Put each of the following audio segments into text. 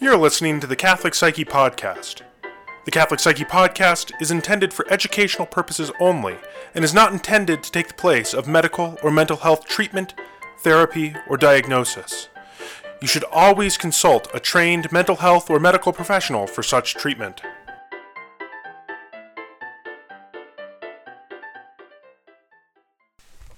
You're listening to the Catholic Psyche Podcast. The Catholic Psyche Podcast is intended for educational purposes only and is not intended to take the place of medical or mental health treatment, therapy, or diagnosis. You should always consult a trained mental health or medical professional for such treatment.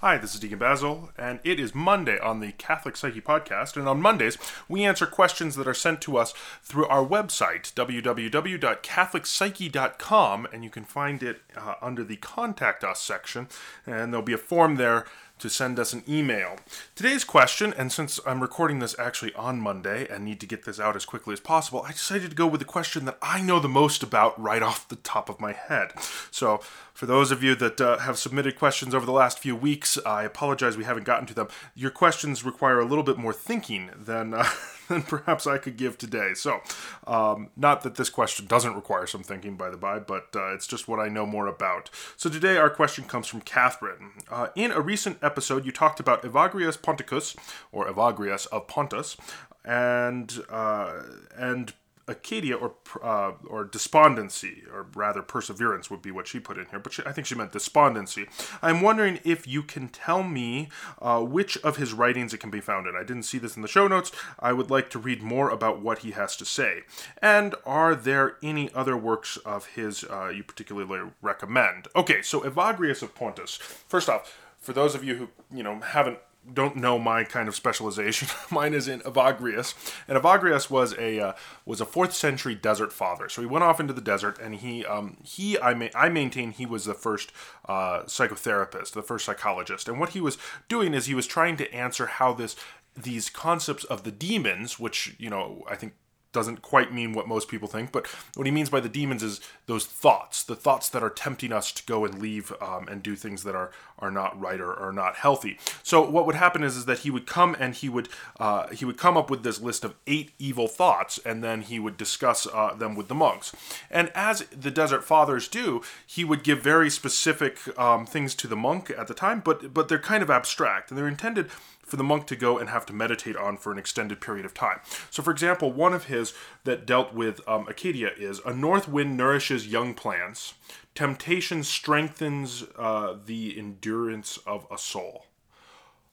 Hi, this is Deacon Basil, and it is Monday on the Catholic Psyche Podcast. And on Mondays, we answer questions that are sent to us through our website, www.catholicpsyche.com, and you can find it uh, under the Contact Us section. And there'll be a form there to send us an email. Today's question, and since I'm recording this actually on Monday and need to get this out as quickly as possible, I decided to go with the question that I know the most about right off the top of my head. So, for those of you that uh, have submitted questions over the last few weeks, I apologize we haven't gotten to them. Your questions require a little bit more thinking than. Uh, than perhaps I could give today. So, um, not that this question doesn't require some thinking, by the by, but uh, it's just what I know more about. So, today our question comes from Catherine. Uh, in a recent episode, you talked about Evagrius Ponticus, or Evagrius of Pontus, and uh, and Acedia or uh, or despondency, or rather perseverance would be what she put in here, but she, I think she meant despondency. I'm wondering if you can tell me uh, which of his writings it can be found in. I didn't see this in the show notes. I would like to read more about what he has to say. And are there any other works of his uh, you particularly recommend? Okay, so Evagrius of Pontus. First off, for those of you who you know haven't don't know my kind of specialization. Mine is in Evagrius, and Evagrius was a uh, was a fourth century desert father. So he went off into the desert, and he um, he I ma- I maintain he was the first uh, psychotherapist, the first psychologist. And what he was doing is he was trying to answer how this these concepts of the demons, which you know I think doesn't quite mean what most people think, but what he means by the demons is those thoughts, the thoughts that are tempting us to go and leave um, and do things that are are not right or are not healthy. So what would happen is, is that he would come and he would uh, he would come up with this list of eight evil thoughts, and then he would discuss uh, them with the monks. And as the Desert Fathers do, he would give very specific um, things to the monk at the time, but but they're kind of abstract and they're intended for the monk to go and have to meditate on for an extended period of time. So, for example, one of his that dealt with um, Acedia is a north wind nourishes young plants, temptation strengthens uh, the endurance of a soul.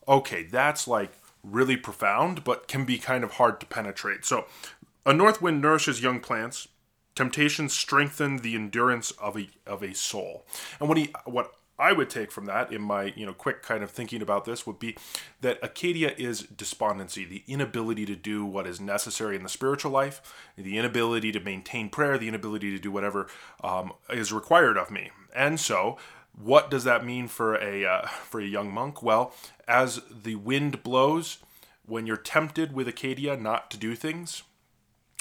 Okay, that's like really profound, but can be kind of hard to penetrate. So, a north wind nourishes young plants. Temptation strengthen the endurance of a of a soul. And what he what I would take from that in my you know quick kind of thinking about this would be that Acedia is despondency, the inability to do what is necessary in the spiritual life, the inability to maintain prayer, the inability to do whatever um, is required of me. And so, what does that mean for a uh, for a young monk? Well, as the wind blows, when you're tempted with Acedia not to do things,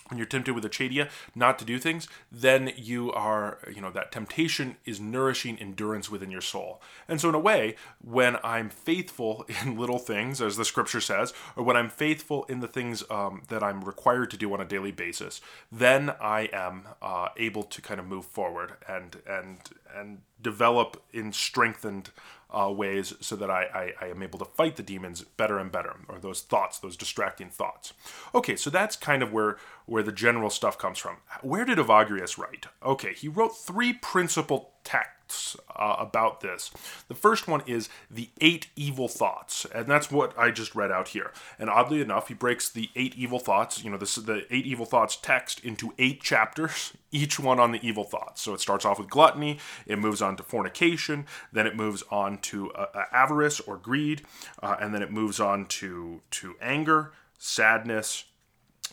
when you're tempted with Acedia not to do things, then you are, you know, that temptation is nourishing endurance within your soul. And so, in a way, when I'm faithful in little things, as the scripture says, or when I'm faithful in the things um, that I'm required to do on a daily basis, then I am uh, able to kind of move forward and and and develop in strengthened uh, ways so that I, I, I, am able to fight the demons better and better, or those thoughts, those distracting thoughts. Okay, so that's kind of where, where the general stuff comes from. Where did Evagrius write? Okay, he wrote three principal texts facts uh, about this. The first one is the eight evil thoughts, and that's what I just read out here. And oddly enough, he breaks the eight evil thoughts, you know, this the eight evil thoughts text into eight chapters, each one on the evil thoughts. So it starts off with gluttony, it moves on to fornication, then it moves on to uh, uh avarice or greed, uh, and then it moves on to to anger, sadness.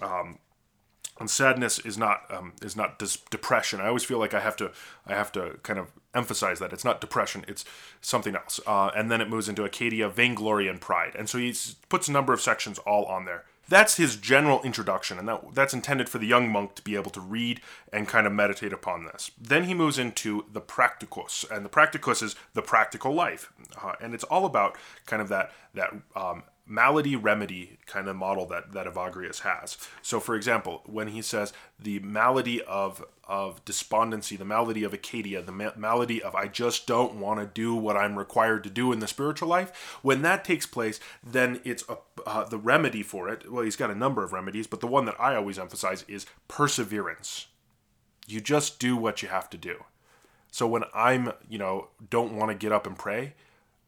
Um, and sadness is not um, is not dis- depression. I always feel like I have to I have to kind of emphasize that it's not depression, it's something else. Uh, and then it moves into Acedia, vainglory, and pride. And so he puts a number of sections all on there. That's his general introduction, and that, that's intended for the young monk to be able to read and kind of meditate upon this. Then he moves into the Praktikos, and the Praktikos is the practical life, uh, and it's all about kind of that that um, malady remedy kind of model that that Evagrius has. So, for example, when he says the malady of of despondency, the malady of Acedia, the ma- malady of I just don't want to do what I'm required to do in the spiritual life, when that takes place, then it's a, uh, the remedy for it, well, he's got a number of remedies, but the one that I always emphasize is perseverance. You just do what you have to do. So when I'm, you know, don't want to get up and pray,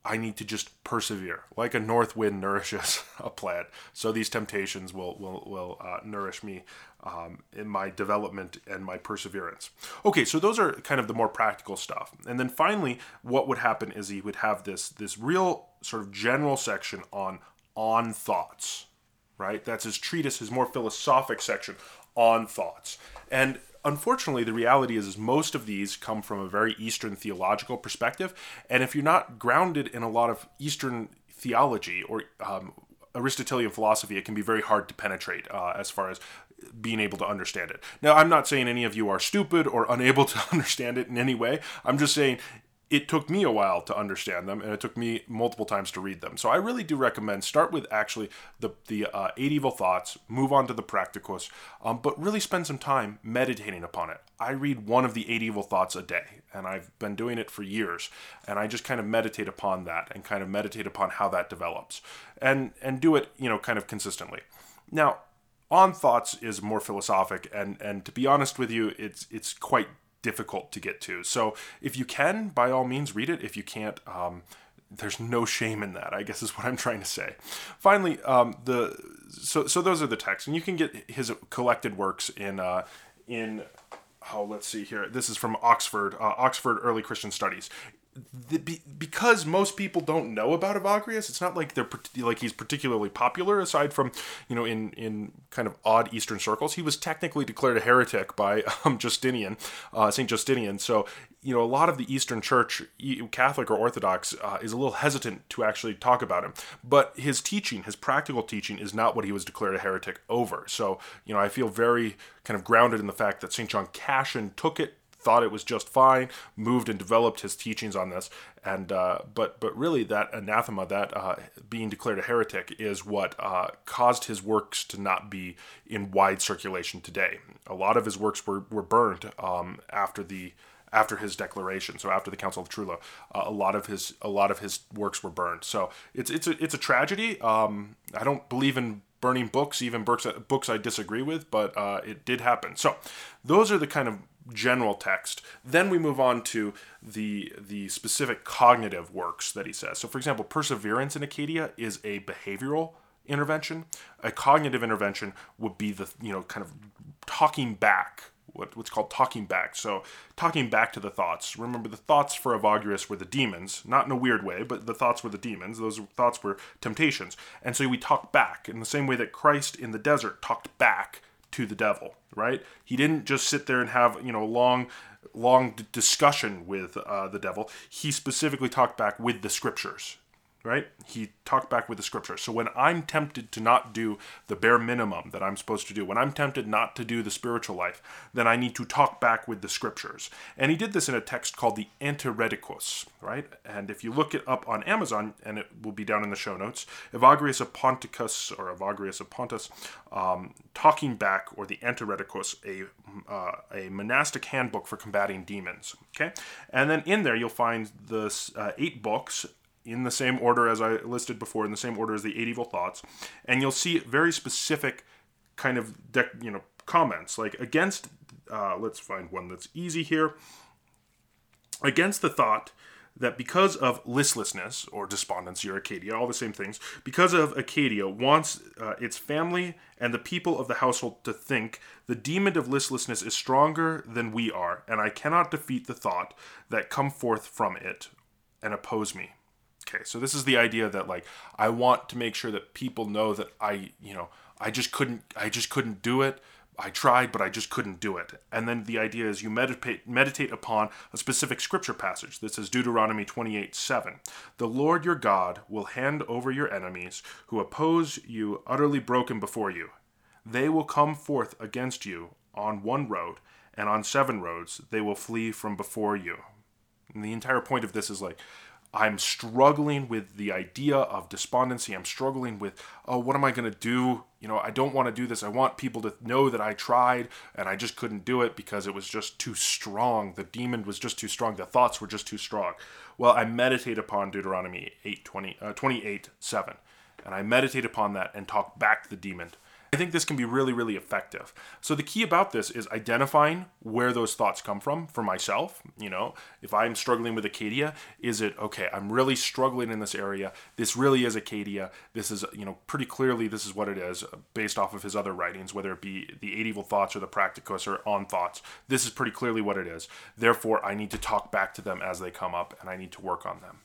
I need to just persevere, like a north wind nourishes a plant. So these temptations will will will uh, nourish me um, in my development and my perseverance. Okay, so those are kind of the more practical stuff. And then finally, what would happen is he would have this this real sort of general section on on thoughts, right? That's his treatise, his more philosophic section on thoughts. And unfortunately, the reality is, is most of these come from a very Eastern theological perspective. And if you're not grounded in a lot of Eastern theology or um, Aristotelian philosophy, it can be very hard to penetrate uh, as far as being able to understand it. Now, I'm not saying any of you are stupid or unable to understand it in any way. I'm just saying it took me a while to understand them and it took me multiple times to read them. So i really do recommend start with actually the, the uh, eight evil thoughts move on to the Praktikos um, but really spend some time meditating upon it. I read one of the eight evil thoughts a day and i've been doing it for years and i just kind of meditate upon that and kind of meditate upon how that develops and and do it you know kind of consistently. Now on thoughts is more philosophic and and to be honest with you it's it's quite difficult to get to. So if you can, by all means, read it. If you can't, um, there's no shame in that. I guess is what I'm trying to say. Finally, um, the so so those are the texts, and you can get his collected works in uh, in oh let's see here. This is from Oxford uh, Oxford Early Christian Studies the, because most people don't know about Evagrius, it's not like they're like he's particularly popular. Aside from you know in in kind of odd Eastern circles, he was technically declared a heretic by um, Justinian, uh, Saint Justinian. So you know a lot of the Eastern Church, Catholic or Orthodox, uh, is a little hesitant to actually talk about him. But his teaching, his practical teaching, is not what he was declared a heretic over. So you know I feel very kind of grounded in the fact that Saint John Cassian took it thought it was just fine, moved and developed his teachings on this, and uh, but but really that anathema, that uh, being declared a heretic, is what uh, caused his works to not be in wide circulation today. A lot of his works were were burned um, after the after his declaration. So after the Council of Trullo, uh, a lot of his a lot of his works were burned. So it's it's a it's a tragedy. Um, I don't believe in burning books, even books books I disagree with, but uh, it did happen. So those are the kind of general text. Then we move on to the the specific cognitive works that he says. So, for example, perseverance in Acedia is a behavioral intervention. A cognitive intervention would be the you know kind of talking back. What, what's called talking back. So, talking back to the thoughts. Remember, the thoughts for Evagrius were the demons, not in a weird way, but the thoughts were the demons. Those thoughts were temptations. And so we talk back in the same way that Christ in the desert talked back to the devil, right? He didn't just sit there and have, you know, a long long discussion with uh, the devil. He specifically talked back with the scriptures, right? He talked back with the scripture. So when I'm tempted to not do the bare minimum that I'm supposed to do, when I'm tempted not to do the spiritual life, then I need to talk back with the scriptures. And he did this in a text called the Antirrhetikos, right? And if you look it up on Amazon, and it will be down in the show notes, Evagrius Ponticus or Evagrius Pontus, um, talking back or the Antirrhetikos, a uh, a monastic handbook for combating demons. Okay, and then in there you'll find the uh, eight books in the same order as I listed before, in the same order as the eight evil thoughts, and you'll see very specific kind of de- you know comments like against. Uh, let's find one that's easy here. Against the thought that because of listlessness or despondency or Acedia, all the same things, because of Acedia wants uh, its family and the people of the household to think the demon of listlessness is stronger than we are, and I cannot defeat the thought that come forth from it and oppose me. Okay, so this is the idea that like I want to make sure that people know that I, you know, I just couldn't I just couldn't do it. I tried, but I just couldn't do it. And then the idea is you meditate meditate upon a specific scripture passage. This is Deuteronomy 28 7. The Lord your God will hand over your enemies who oppose you utterly broken before you. They will come forth against you on one road, and on seven roads they will flee from before you. And the entire point of this is like I'm struggling with the idea of despondency. I'm struggling with, oh, what am I going to do? You know, I don't want to do this. I want people to know that I tried and I just couldn't do it because it was just too strong. The demon was just too strong. The thoughts were just too strong. Well, I meditate upon Deuteronomy 8, 20, uh, 28 7. and I meditate upon that and talk back the demon. I think this can be really, really effective. So the key about this is identifying where those thoughts come from for myself. You know, if I'm struggling with Acedia, is it okay? I'm really struggling in this area. This really is Acedia. This is, you know, pretty clearly this is what it is based off of his other writings, whether it be the Eight Evil Thoughts or the Praktikos or On Thoughts. This is pretty clearly what it is. Therefore, I need to talk back to them as they come up, and I need to work on them.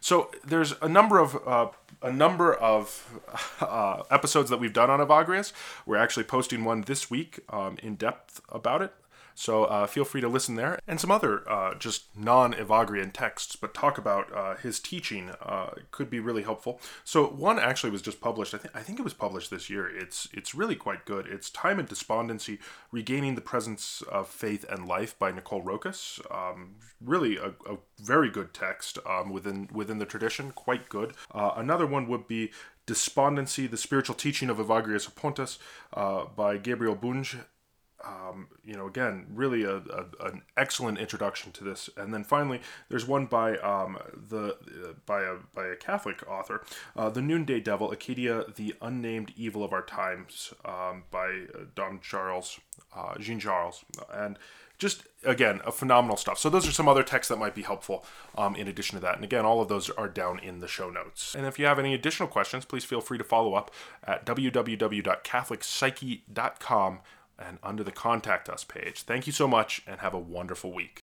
So there's a number of uh, a number of uh, episodes that we've done on Evagrius. We're actually posting one this week um, in depth about it. So uh, feel free to listen there. And some other uh, just non Evagrian texts, but talk about uh, his teaching uh, could be really helpful. So one actually was just published. I think I think it was published this year. It's it's really quite good. It's Time and Despondency: Regaining the Presence of Faith and Life by Nicole Roccas. Um, really a, a, very good text um, within within the tradition. Quite good. Uh, another one would be Despondency, the Spiritual Teaching of Evagrius of Pontus uh, by Gabriel Bunge um, you know, again, really a, a, an excellent introduction to this. And then finally, there's one by um, the uh, by a by a Catholic author, uh, "The Noonday Devil: Acedia, the Unnamed Evil of Our Times," um, by uh, Don Charles uh, Jean Charles, and just again a phenomenal stuff. So those are some other texts that might be helpful um, in addition to that. And again, all of those are down in the show notes. And if you have any additional questions, please feel free to follow up at www.catholicpsyche.com and under the contact us page. Thank you so much and have a wonderful week.